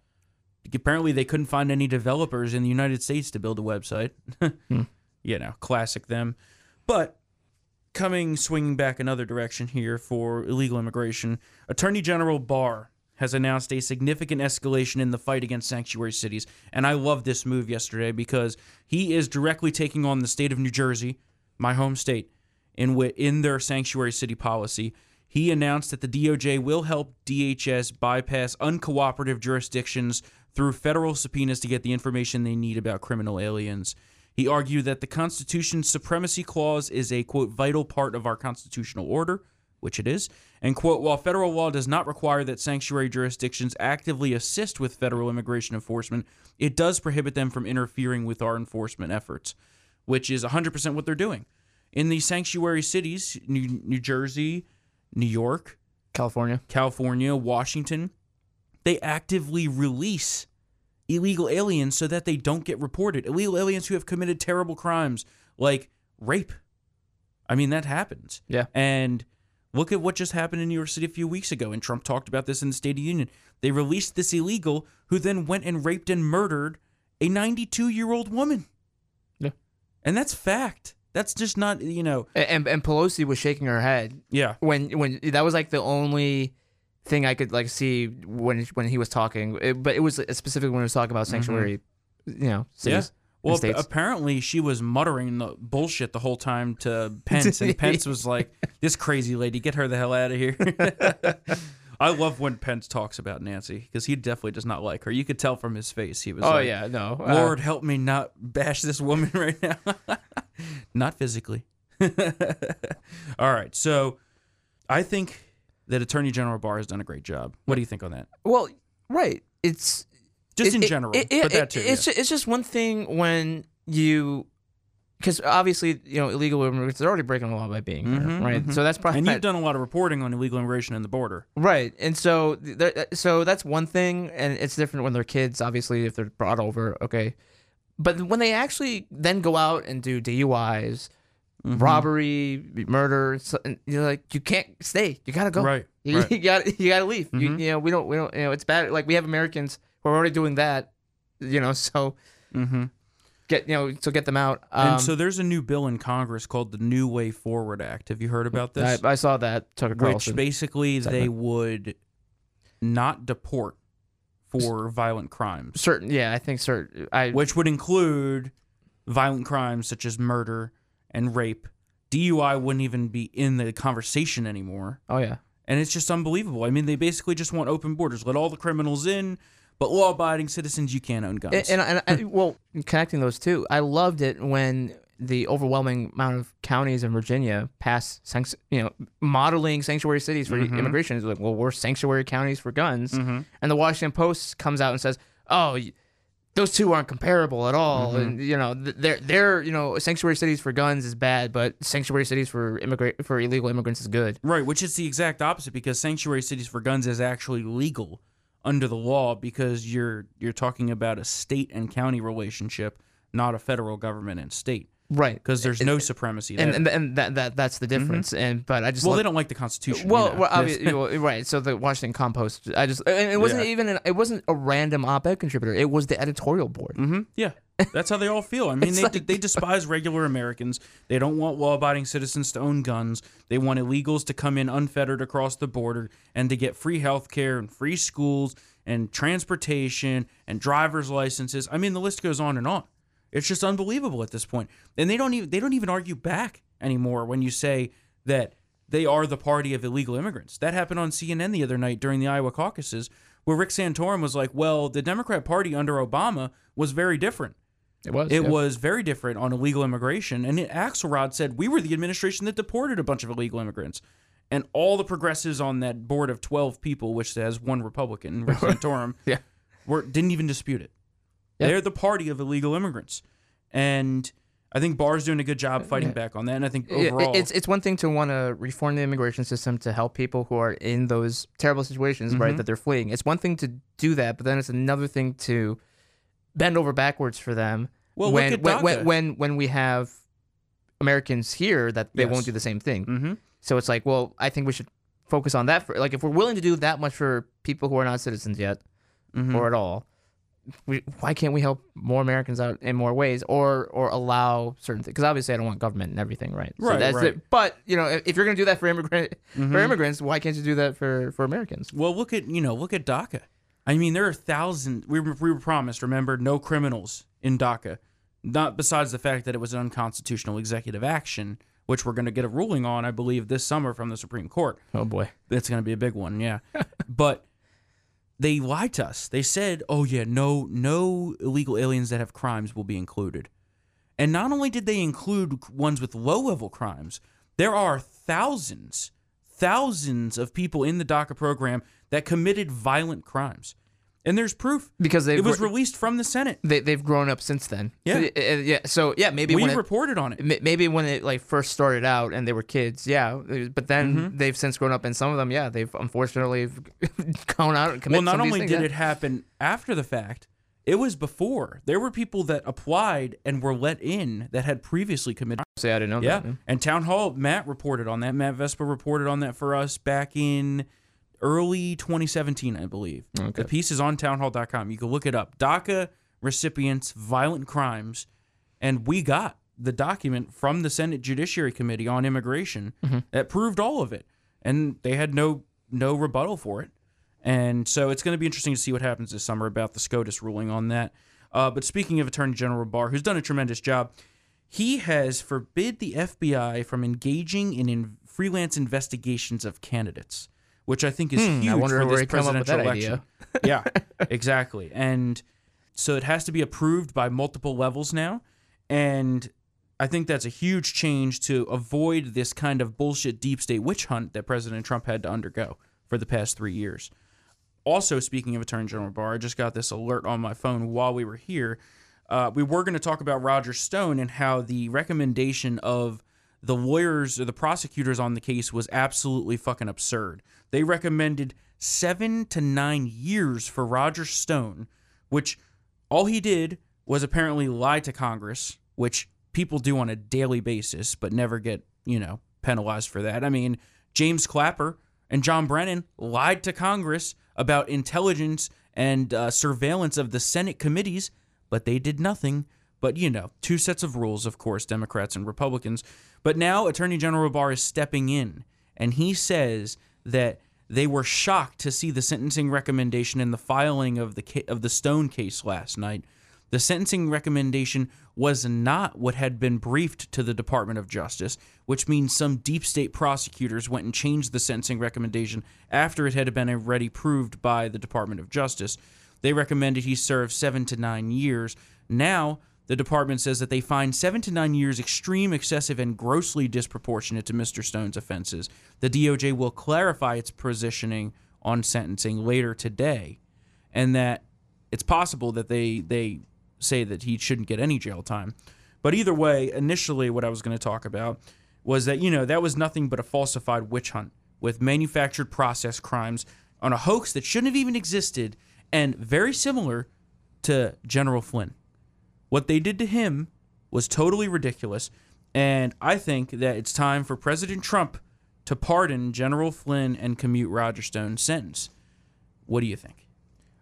Apparently, they couldn't find any developers in the United States to build a website. You know, classic them. But coming swinging back another direction here for illegal immigration, Attorney General Barr has announced a significant escalation in the fight against sanctuary cities, and I love this move yesterday because he is directly taking on the state of New Jersey, my home state, in wi- in their sanctuary city policy. He announced that the DOJ will help DHS bypass uncooperative jurisdictions through federal subpoenas to get the information they need about criminal aliens. He argued that the Constitution's supremacy clause is a quote vital part of our constitutional order, which it is, and quote while federal law does not require that sanctuary jurisdictions actively assist with federal immigration enforcement, it does prohibit them from interfering with our enforcement efforts, which is 100% what they're doing. In the sanctuary cities, New, New Jersey, New York, California. California, Washington, they actively release illegal aliens so that they don't get reported. Illegal aliens who have committed terrible crimes like rape. I mean, that happens. Yeah. And look at what just happened in New York City a few weeks ago, and Trump talked about this in the State of the Union. They released this illegal who then went and raped and murdered a 92 year old woman. Yeah. And that's fact. That's just not, you know, And and Pelosi was shaking her head yeah. when when that was like the only thing I could like see when when he was talking. It- but it was specifically when he was talking about sanctuary, you know, cities. Mm-hmm. Yeah. Well, apparently she was muttering the bullshit the whole time to Pence, and Pence was like, "This crazy lady, get her the hell out of here." I love when Pence talks about Nancy because he definitely does not like her. You could tell from his face he was. oh like, yeah, no, uh, Lord help me not bash this woman right now. not physically. All right, so I think that Attorney General Barr has done a great job. What do you think on that? Well, right. It's Just in it- general, it- it- but that too. It's yeah. it's just one thing when you. Because obviously, you know, illegal immigrants are already breaking the law by being here, Mhm, right? mhm. So that's probably and you've done a lot of reporting on illegal immigration and the border. Right, and so th- so that's one thing, and it's different when they're kids. Obviously, if they're brought over, okay, but when they actually then go out and do DUIs, Mm-hmm. robbery, murder, so, you're like, you can't stay. You gotta go. Right, You, right. you got you gotta leave. You, Mhm. you know, we don't we don't you know it's bad. Like we have Americans who are already doing that. You know, so Mm-hmm. get you know so get them out. Um, and so there's a new bill in Congress called the New Way Forward Act. Have you heard about this? I, I saw that Tucker Which Carlson. basically they would not deport for violent crimes, certain, yeah, I think certain. I which would include violent crimes such as murder and rape. DUI wouldn't even be in the conversation anymore. oh yeah. And it's just unbelievable. I mean, they basically just want open borders. Let all the criminals in, but law abiding citizens, you can't own guns. And, and, and I, well, connecting those two, I loved it when the overwhelming amount of counties in Virginia passed, you know, modeling sanctuary cities for Mm-hmm. immigration. It's like, well, we're sanctuary counties for guns. Mhm. And the Washington Post comes out and says, oh, those two aren't comparable at all. Mm-hmm. And you know, they're they're you know, sanctuary cities for guns is bad, but sanctuary cities for immigrant for illegal immigrants is good. Right, which is the exact opposite because sanctuary cities for guns is actually legal under the law because you're you're talking about a state and county relationship, not a federal government and state. Right. Because there's no supremacy there. And and, and that, that that's the difference. And but I just well, love- they don't like the Constitution. Well, you know. well obviously, well, right. So the Washington Compost, I just, and it wasn't Yeah. even, an, it wasn't a random op-ed contributor. It was the editorial board. hmm Yeah, that's how they all feel. I mean, they, like- they despise regular Americans. They don't want law-abiding citizens to own guns. They want illegals to come in unfettered across the border and to get free health care and free schools and transportation and driver's licenses. I mean, the list goes on and on. It's just unbelievable at this point. And they don't even they don't even argue back anymore when you say that they are the party of illegal immigrants. That happened on CNN the other night during the Iowa caucuses, where Rick Santorum was like, "Well, the Democrat Party under Obama was very different. It was. It yeah. was very different on illegal immigration." And Axelrod said, "We were the administration that deported a bunch of illegal immigrants." And all the progressives on that board of 12 people, which has one Republican, Rick Santorum, Yeah. were, didn't even dispute it. Yeah. They're the party of illegal immigrants. And I think Barr's doing a good job fighting back on that. And I think overall, it's it's one thing to want to reform the immigration system to help people who are in those terrible situations, right, Mm-hmm. that they're fleeing. It's one thing to do that, but then it's another thing to bend over backwards for them. Well, when when, when when when we have Americans here that they Yes. won't do the same thing. hmm So it's like, well, I think we should focus on that for like if we're willing to do that much for people who are not citizens yet Mhm. or at all. We, why can't we help more Americans out in more ways, or or allow certain things? Because obviously, I don't want government and everything, right? So Right, that's right. it. But you know, if, if you're going to do that for immigrant Mm-hmm. for immigrants, why can't you do that for for Americans? Well, look at you know look at DACA. I mean, there are thousands. We were, we were promised. Remember, no criminals in DACA. Not besides the fact that it was an unconstitutional executive action, which we're going to get a ruling on, I believe, this summer from the Supreme Court. Oh boy, That's going to be a big one, yeah. but they lied to us. They said, "Oh yeah, no, no illegal aliens that have crimes will be included." And not only did they include ones with low-level crimes, there are thousands, thousands of people in the DACA program that committed violent crimes, and there's proof. because they It was released from the Senate. they they've grown up since then. Yeah. Uh, uh, yeah. So yeah, maybe we when it, reported on it. maybe when it like first started out and they were kids, yeah. But then Mm-hmm. they've since grown up, and some of them, yeah, they've unfortunately gone out and committed Well, not some of these only things, did yeah. it happen after the fact, It was before. There were people that applied and were let in that had previously committed. Say I didn't know Yeah. that. And Townhall, Matt reported on that. Matt Vespa reported on that for us back in early 2017, I believe. Okay. The piece is on townhall.com. You can look it up. DACA recipients, violent crimes. And we got the document from the Senate Judiciary Committee on immigration mm-hmm. that proved all of it. And they had no no rebuttal for it. And so it's going to be interesting to see what happens this summer about the SCOTUS ruling on that. Uh, but speaking of Attorney General Barr, who's done a tremendous job, he has forbid the FBI from engaging in, in freelance investigations of candidates, which I think is huge Hmm, I wonder for where this he came up with presidential election. yeah, exactly. And so it has to be approved by multiple levels now. And I think that's a huge change to avoid this kind of bullshit deep state witch hunt that President Trump had to undergo for the past three years. Also, speaking of Attorney General Barr, I just got this alert on my phone while we were here. Uh, we were going to talk about Roger Stone and how the recommendation of the lawyers or the prosecutors on the case was absolutely fucking absurd. They recommended seven to nine years for Roger Stone, which all he did was apparently lie to Congress, which people do on a daily basis, but never get, you know, penalized for that. I mean, James Clapper and John Brennan lied to Congress about intelligence and uh, surveillance of the Senate committees, but they did nothing. But, you know, two sets of rules, of course, Democrats and Republicans. But now Attorney General Barr is stepping in, and he says that they were shocked to see the sentencing recommendation in the filing of the of the Stone case last night. The sentencing recommendation was not what had been briefed to the Department of Justice, which means some deep state prosecutors went and changed the sentencing recommendation after it had been already proved by the Department of Justice. They recommended he serve seven to nine years. Now, the department says that they find seven to nine years extreme, excessive, and grossly disproportionate to Mr. Stone's offenses. The DOJ will clarify its positioning on sentencing later today, and that it's possible that they they say that he shouldn't get any jail time. But either way, initially, what I was going to talk about was that you know that was nothing but a falsified witch hunt with manufactured process crimes on a hoax that shouldn't have even existed, and very similar to General Flynn. What they did to him was totally ridiculous, and I think that it's time for President Trump to pardon General Flynn and commute Roger Stone's sentence. What do you think?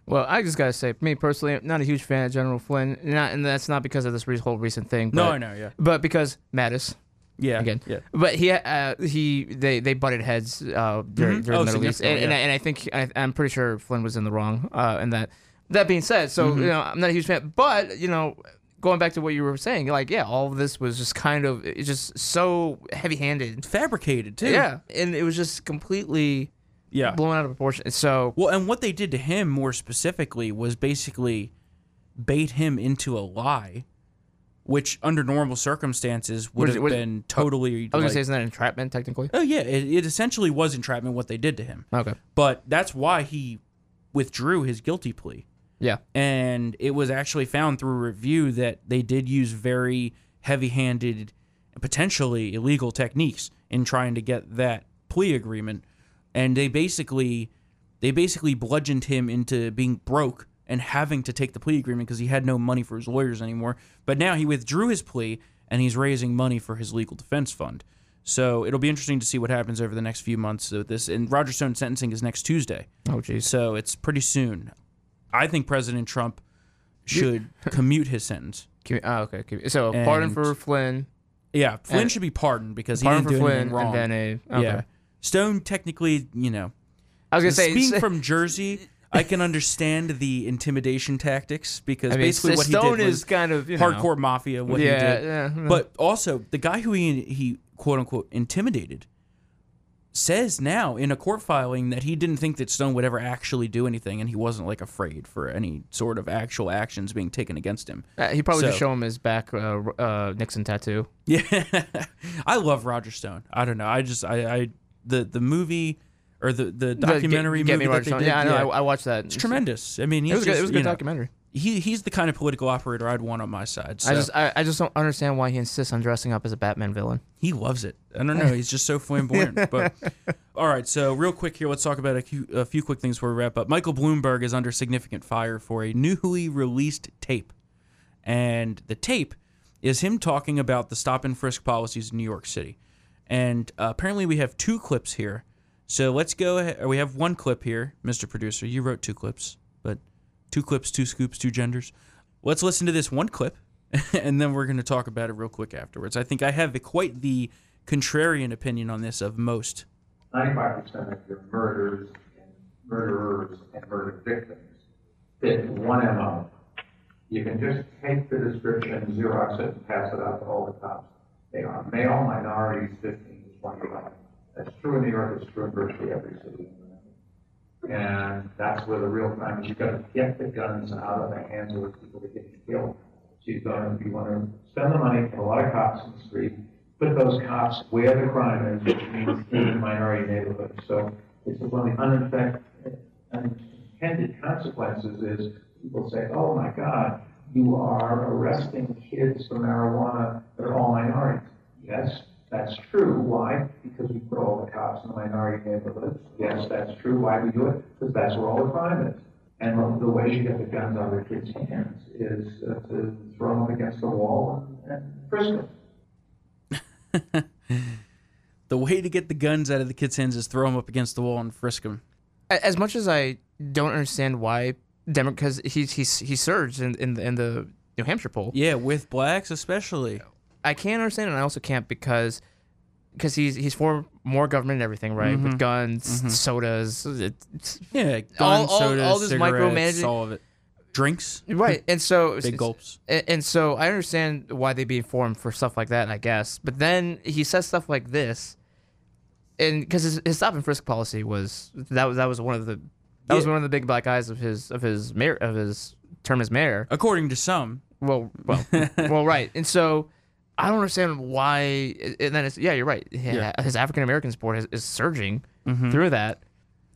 Well, I just gotta say, me personally, I'm not a huge fan of General Flynn, not, and that's not because of this re- whole recent thing. But, No, I know, yeah. But because Mattis, Yeah, again. yeah. But he uh, he they they butted heads uh, during, Mhm. during Oh, the Middle East, and, significantly, and, I, and I think I, I'm pretty sure Flynn was in the wrong. Uh, and that that being said, so Mm-hmm. you know I'm not a huge fan, but you know going back to what you were saying, like yeah, all of this was just kind of it's just so heavy-handed. Fabricated too. Yeah, and it was just completely yeah. blown out of proportion. So Well, and what they did to him more specifically was basically bait him into a lie, which under normal circumstances would have it- what is- been totally. I was like- gonna say, isn't that entrapment technically? oh yeah, it, it essentially was entrapment what they did to him. Okay. But that's why he withdrew his guilty plea. Yeah. and it was actually found through review that they did use very heavy-handed potentially illegal techniques in trying to get that plea agreement and they basically they basically bludgeoned him into being broke and having to take the plea agreement because he had no money for his lawyers anymore but now he withdrew his plea and he's raising money for his legal defense fund so it'll be interesting to see what happens over the next few months with this and roger stone sentencing is next tuesday Oh geez. so it's pretty soon. I think President Trump should commute his sentence. Oh, okay. So pardon And- for Flynn, Yeah, Flynn should be pardoned because he didn't do Flynn, anything wrong. and then a okay. Yeah, Stone technically, you know, I was gonna say being from Jersey, I can understand the intimidation tactics because I mean, basically what Stone he did was is kind of you know, hardcore mafia. What yeah, he did, yeah. but also the guy who he he quote unquote intimidated says now in a court filing that he didn't think that Stone would ever actually do anything, and he wasn't like afraid for any sort of actual actions being taken against him. Uh, he probably just show him his back uh, uh, Nixon tattoo. Yeah, I love Roger Stone. I don't know. I just I, I the the movie or the the documentary Get, Get movie that they did. Yeah, I know. I, I watched that. it's tremendous. I mean, he's It was, good, it was a good know, documentary. he he's the kind of political operator I'd want on my side. So I just I, I just don't understand why he insists on dressing up as a Batman villain. he loves it. I don't know. He's just so flamboyant. But all right, so real quick here, let's talk about a few, a few quick things before we wrap up. Michael Bloomberg is under significant fire for a newly released tape, and the tape is him talking about the stop and frisk policies in New York City. And uh, apparently, we have two clips here. So let's go ahead. We have one clip here, Mr. Producer. You wrote two clips, but two clips, two scoops, two genders. Let's listen to this one clip, and then we're going to talk about it real quick afterwards. I think I have quite the contrarian opinion on this of most. 95% of your murders and murderers and murder victims fit one MO. You can just take the description, Xerox it, and pass it out to all the cops. They are male, minorities, 15 to 25. That's true in New York, it's true in virtually every city. And that's where the real crime is. You've got to get the guns out of the hands of the people that get killed. So you've got to, you want to spend the money, put a lot of cops in the street, put those cops where the crime is, which means in minority neighborhoods. So it's one of the unintended, consequences is people say, oh my God, you are arresting kids for marijuana that are all minorities. Yes, that's true. Why? Because we put all the cops in the minority neighborhoods. Yes, that's true. Why we do it? Because that's where all the crime is. And the, the way you get the guns out of the kids' hands is uh, to throw them up against the wall and, and frisk them. The way to get the guns out of the kids' hands is throw them up against the wall and frisk them. As much as I don't understand why Democrats, because he's he's he surged in in the, in the New Hampshire poll. Yeah, with blacks especially. I can't understand, and I also can't because because he's he's for more government and everything, right? With mm-hmm. guns, mm-hmm. sodas, it's, Yeah, guns, All- all- sodas, all this micromanaging- all of it. Drinks, right. And so big gulps. And, so I understand why they'd be informed for stuff like that, I guess. But then he says stuff like this, and because his, his stop and frisk policy was that was that was one of the that was one of the big black eyes of his of his mayor of his term as mayor. According to some, Well, well, well, right. And so I don't understand why. And then it's yeah, you're right. Yeah. His African American support is, is surging mm-hmm. through that.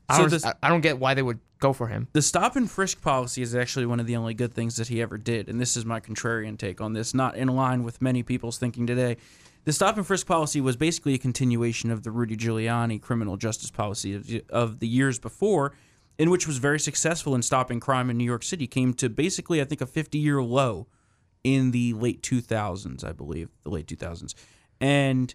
I So don't, this- I- I don't get why they would go for him. the stop and frisk policy is actually one of the only good things that he ever did. And this is my contrarian take on this, not in line with many people's thinking today. The stop and frisk policy was basically a continuation of the Rudy Giuliani criminal justice policy of, of the years before, in which was very successful in stopping crime in New York City. Came to basically, I think, a 50 year low in the late 2000s, I believe, the late 2000s. And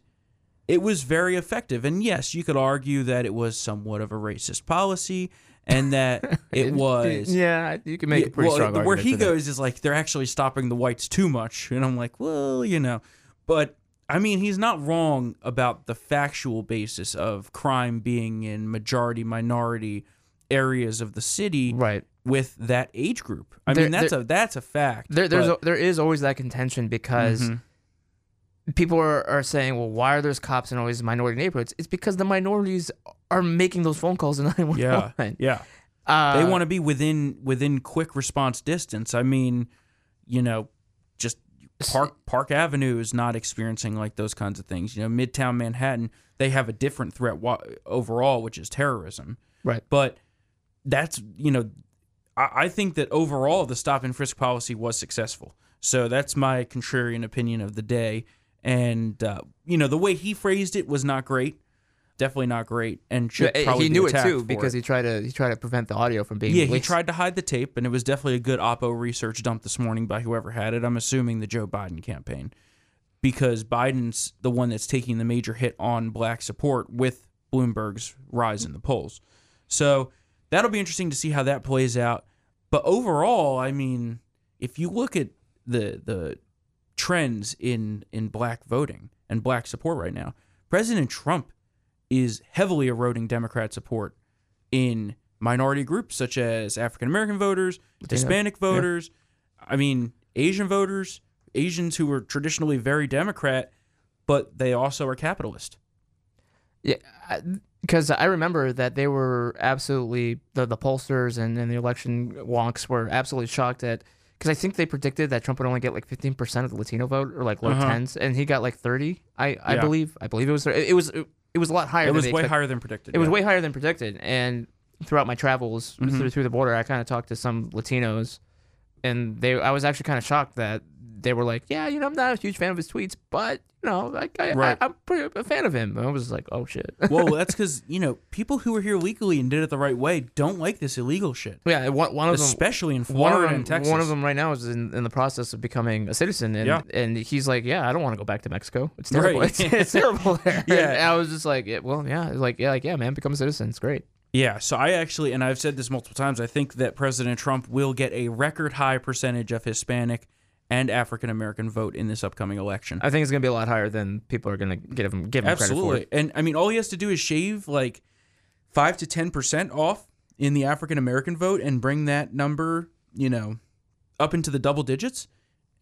it was very effective. And yes, you could argue that it was somewhat of a racist policy and that it was. Yeah, you can make Yeah, a pretty well, strong Where argument he goes is like they're actually stopping the whites too much, and I'm like, well, you know, but I mean, he's not wrong about the factual basis of crime being in majority minority areas of the city, Right. With that age group, I There- mean, that's there- a that's a fact. There, there's a, there is always that contention because Mm-hmm. people are, are saying, well, why are there cops in these minority neighborhoods? It's because the minorities are making those phone calls in 911. yeah, yeah. Uh, they want to be within within quick response distance. I mean, you know, just Park Park Avenue is not experiencing like those kinds of things. You know, Midtown Manhattan, they have a different threat wa- overall, which is terrorism. Right. But that's you know, I, I think that overall the stop and frisk policy was successful. So that's my contrarian opinion of the day. And uh, you know, the way he phrased it was not great. Definitely not great, and should Yeah, probably he knew it too because it. he tried to he tried to prevent the audio from being Yeah, he tried to hide the tape, and it was definitely a good Oppo research dump this morning by whoever had it. I'm assuming the Joe Biden campaign, because Biden's the one that's taking the major hit on black support with Bloomberg's rise in the polls. So that'll be interesting to see how that plays out. But overall, I mean, if you look at the the trends in in black voting and black support right now, President Trump is heavily eroding Democrat support in minority groups such as African American voters, Hispanic voters, I mean, Asian voters, Asians who were traditionally very Democrat, but they also are capitalist. Yeah, because I remember that they were absolutely the the pollsters and, and the election wonks were absolutely shocked at because I think they predicted that Trump would only get like fifteen percent of the Latino vote or like low Uh-huh. tens, and he got like thirty. I, I Yeah. believe I believe it was it, was it, was a lot higher. It was way expect- higher than predicted. It was way higher than predicted, and throughout my travels Mm-hmm. through through the border, I kind of talked to some Latinos and they I was actually kind of shocked that they were like, yeah, you know, I'm not a huge fan of his tweets, but you know, like I, Right. I, I'm pretty a fan of him. And I was like, oh shit. well, that's because you know people who were here legally and did it the right way don't like this illegal shit, yeah, one, one of them. especially in One Florida them, and Texas. one of them right now is in, in the process of becoming a citizen, and Yeah. and he's like, yeah, I don't want to go back to Mexico. It's terrible. Right. It's, it's terrible there. Yeah. And I was just like, yeah, well, yeah, like yeah, like yeah, man, become a citizen. It's great. Yeah, so I actually, and I've said this multiple times, I think that President Trump will get a record high percentage of Hispanic and African American vote in this upcoming election. I think it's gonna be a lot higher than people are gonna give him give him Absolutely. credit for. And I mean, all he has to do is shave like five to 10% off in the African American vote and bring that number, you know, up into the double digits.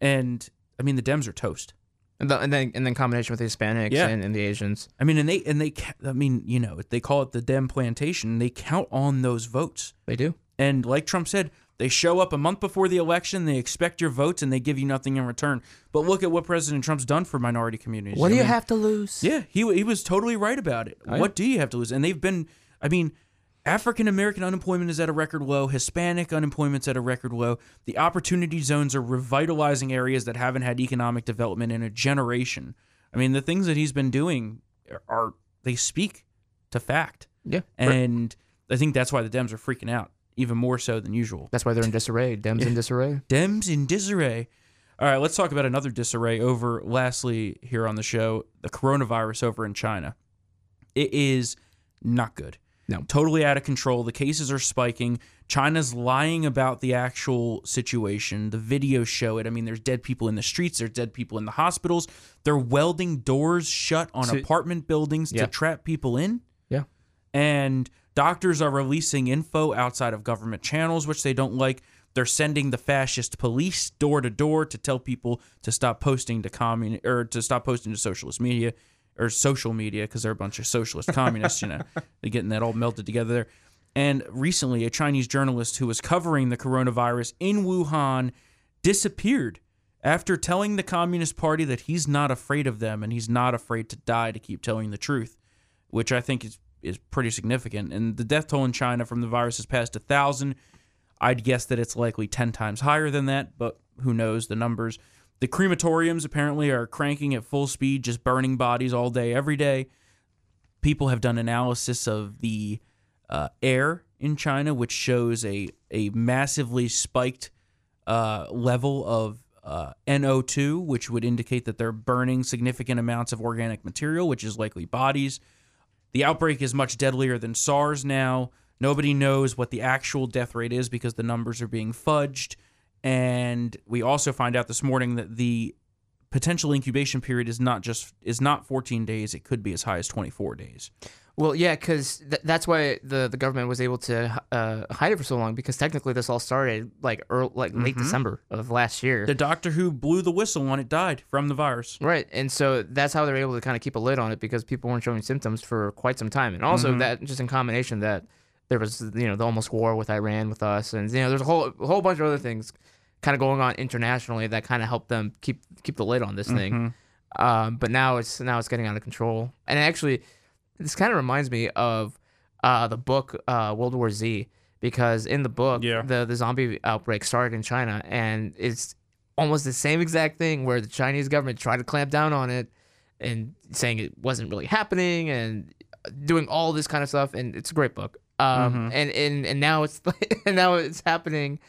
And I mean, the Dems are toast. And, the, and then and then combination with the Hispanics Yeah. and, and the Asians. I mean, and they, and they, I mean, you know, they call it the Dem plantation. They count on those votes. They do. And like Trump said, they show up a month before the election, they expect your votes, and they give you nothing in return. But look at what President Trump's done for minority communities. What I do you mean, have to lose? Yeah, he he was totally right about it. Yeah. What do you have to lose? And they've been, I mean, African American unemployment is at a record low. Hispanic unemployment's at a record low. The opportunity zones are revitalizing areas that haven't had economic development in a generation. I mean, the things that he's been doing are they speak to fact, Yeah. and I think that's why the Dems are freaking out even more so than usual. That's why they're in disarray. Dems in disarray. Dems in disarray. All right, let's talk about another disarray over, lastly, here on the show the coronavirus over in China. It is not good. No. Totally out of control. The cases are spiking. China's lying about the actual situation. The videos show it. I mean, there's dead people in the streets, there's dead people in the hospitals. They're welding doors shut on So- apartment buildings Yeah. to trap people in Yeah. and doctors are releasing info outside of government channels which they don't like. They're sending the fascist police door to door to tell people to stop posting to commun or to stop posting to socialist media or social media because they're a bunch of socialist communists you know. They're getting that all melted together there. And recently a chinese journalist who was covering the coronavirus in wuhan disappeared after telling the communist party that he's not afraid of them and he's not afraid to die to keep telling the truth which I think is is pretty significant. And the death toll in China from the virus has passed a thousand. I'd guess that it's likely ten times higher than that, but who knows the numbers. The crematoriums apparently are cranking at full speed, just burning bodies all day, every day. People have done analysis of the uh, air in China, which shows a a massively spiked uh, level of uh, NO2, which would indicate that they're burning significant amounts of organic material, which is likely bodies. The outbreak is much deadlier than SARS now. Nobody knows what the actual death rate is because the numbers are being fudged. And we also find out this morning that the potential incubation period is not just is not 14 days. It could be as high as 24 days. Well, yeah, because th- that's why the, the government was able to uh, hide it for so long. Because technically, this all started like early, like late December of last year. The doctor who blew the whistle on it died from the virus. Right, and so that's how they're able to kind of keep a lid on it because people weren't showing symptoms for quite some time, and also that just in combination that there was you know the almost war with Iran with us, and you know there's a whole a whole bunch of other things kind of going on internationally that kind of helped them keep keep the lid on this thing. Um, but now it's now it's getting out of control, and actually, this kind of reminds me of uh, the book uh, World War Z because in the book Yeah. the the zombie outbreak started in China, and it's almost the same exact thing where the Chinese government tried to clamp down on it and saying it wasn't really happening and doing all this kind of stuff and it's a great book. Um and and and now it's and now it's happening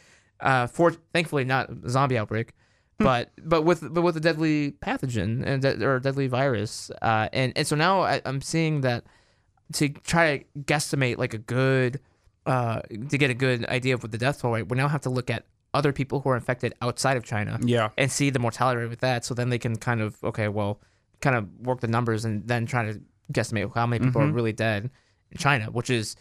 uh for thankfully not a zombie outbreak but but with but with a deadly pathogen and de- or deadly virus uh and and so now I, I'm seeing that to try to guesstimate like a good uh to get a good idea of what the death toll rate we now have to look at other people who are infected outside of China Yeah. and see the mortality rate with that. So then they can kind of okay, well, kind of work the numbers and then try to guesstimate how many people are really dead in China, which is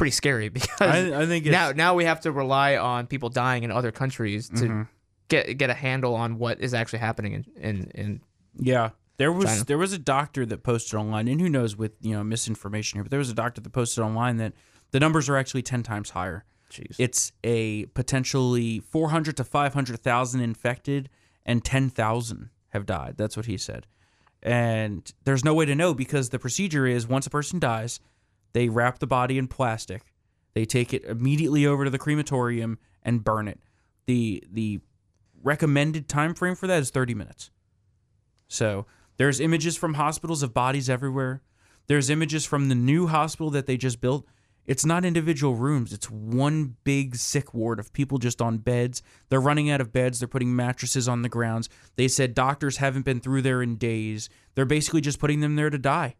pretty scary because I, I think now now we have to rely on people dying in other countries to mm-hmm. get get a handle on what is actually happening in in, in Yeah. There was China. there was a doctor that posted online, and who knows with you know misinformation here, but there was a doctor that posted online that the numbers are actually ten times higher. Jeez. It's a potentially four hundred to five hundred thousand infected, and ten thousand have died. That's what he said. And there's no way to know because the procedure is once a person dies, they wrap the body in plastic, they take it immediately over to the crematorium and burn it. the the recommended time frame for that is 30 minutes. So there's images from hospitals of bodies everywhere. There's images from the new hospital that they just built. It's not individual rooms. It's one big sick ward of people just on beds. They're running out of beds. They're putting mattresses on the grounds. They said doctors haven't been through there in days. They're basically just putting them there to die.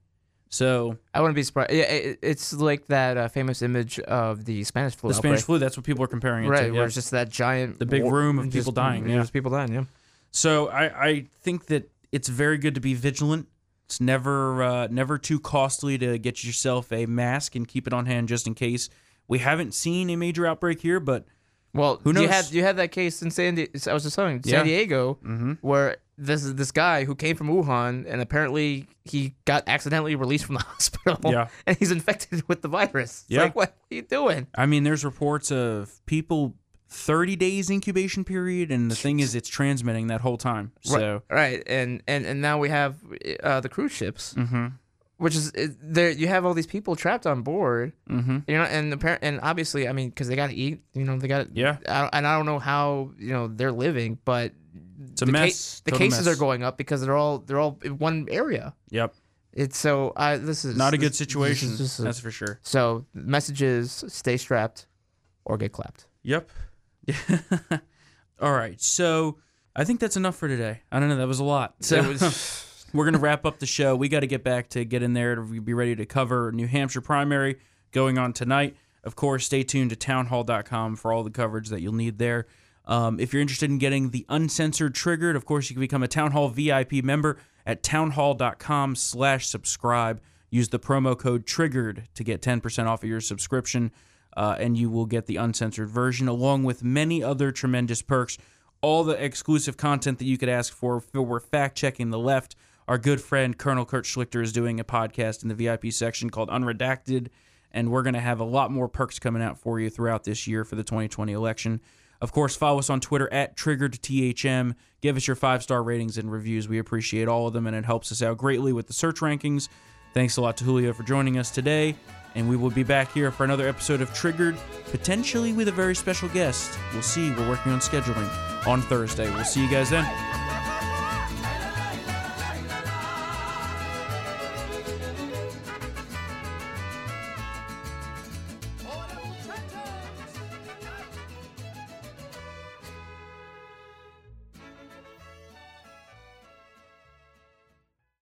So I wouldn't be surprised. Yeah, it, it's like that uh, famous image of the Spanish flu. the Spanish flu, that's what people are comparing it right? to. Where yeah. it's just that giant, The big war- room of just- people dying, yeah. Just people dying. Yeah. So I, I think that it's very good to be vigilant. It's never uh, never too costly to get yourself a mask and keep it on hand just in case. We haven't seen a major outbreak here, but Well, Who knows? You had you had that case in San. Di- I was just telling you, Yeah. San Diego, Mm-hmm. where this is this guy who came from Wuhan, and apparently he got accidentally released from the hospital. Yeah. and he's infected with the virus. It's Yeah. like, what are you doing? I mean, there's reports of people 30 days incubation period, and the thing is, it's transmitting that whole time. So right, and and and now we have uh, the cruise ships, mm-hmm. which is there. You have all these people trapped on board. Mm-hmm. You know, and apparent, and obviously, I mean, because they got to eat. You know, they got. Yeah. I, and I don't know how you know they're living, but It's a the, ca- mess. the cases mess. are going up because they're all they're all in one area. Yep. It's so I this is Not a good situation. this a- That's for sure. so messages: stay strapped or get clapped. Yep. All right. So I think that's enough for today. I don't know. That was a lot. So It was- we're gonna wrap up the show. We got to get back to get in there to be ready to cover New Hampshire primary going on tonight. Of course, stay tuned to townhall.com for all the coverage that you'll need there. Um, if you're interested in getting the uncensored triggered, of course, you can become a Townhall VIP member at townhall.com slash subscribe. Use the promo code triggered to get 10% off of your subscription, uh, and you will get the uncensored version along with many other tremendous perks. All the exclusive content that you could ask for. We're fact checking the left. Our good friend Colonel Kurt Schlichter is doing a podcast in the VIP section called Unredacted, and we're going to have a lot more perks coming out for you throughout this year for the 2020 election. Of course, follow us on Twitter at TriggeredTHM. Give us your five star ratings and reviews. We appreciate all of them, and it helps us out greatly with the search rankings. Thanks a lot to Julio for joining us today, and we will be back here for another episode of Triggered, potentially with a very special guest. We'll see. We're working on scheduling on Thursday. We'll see you guys then.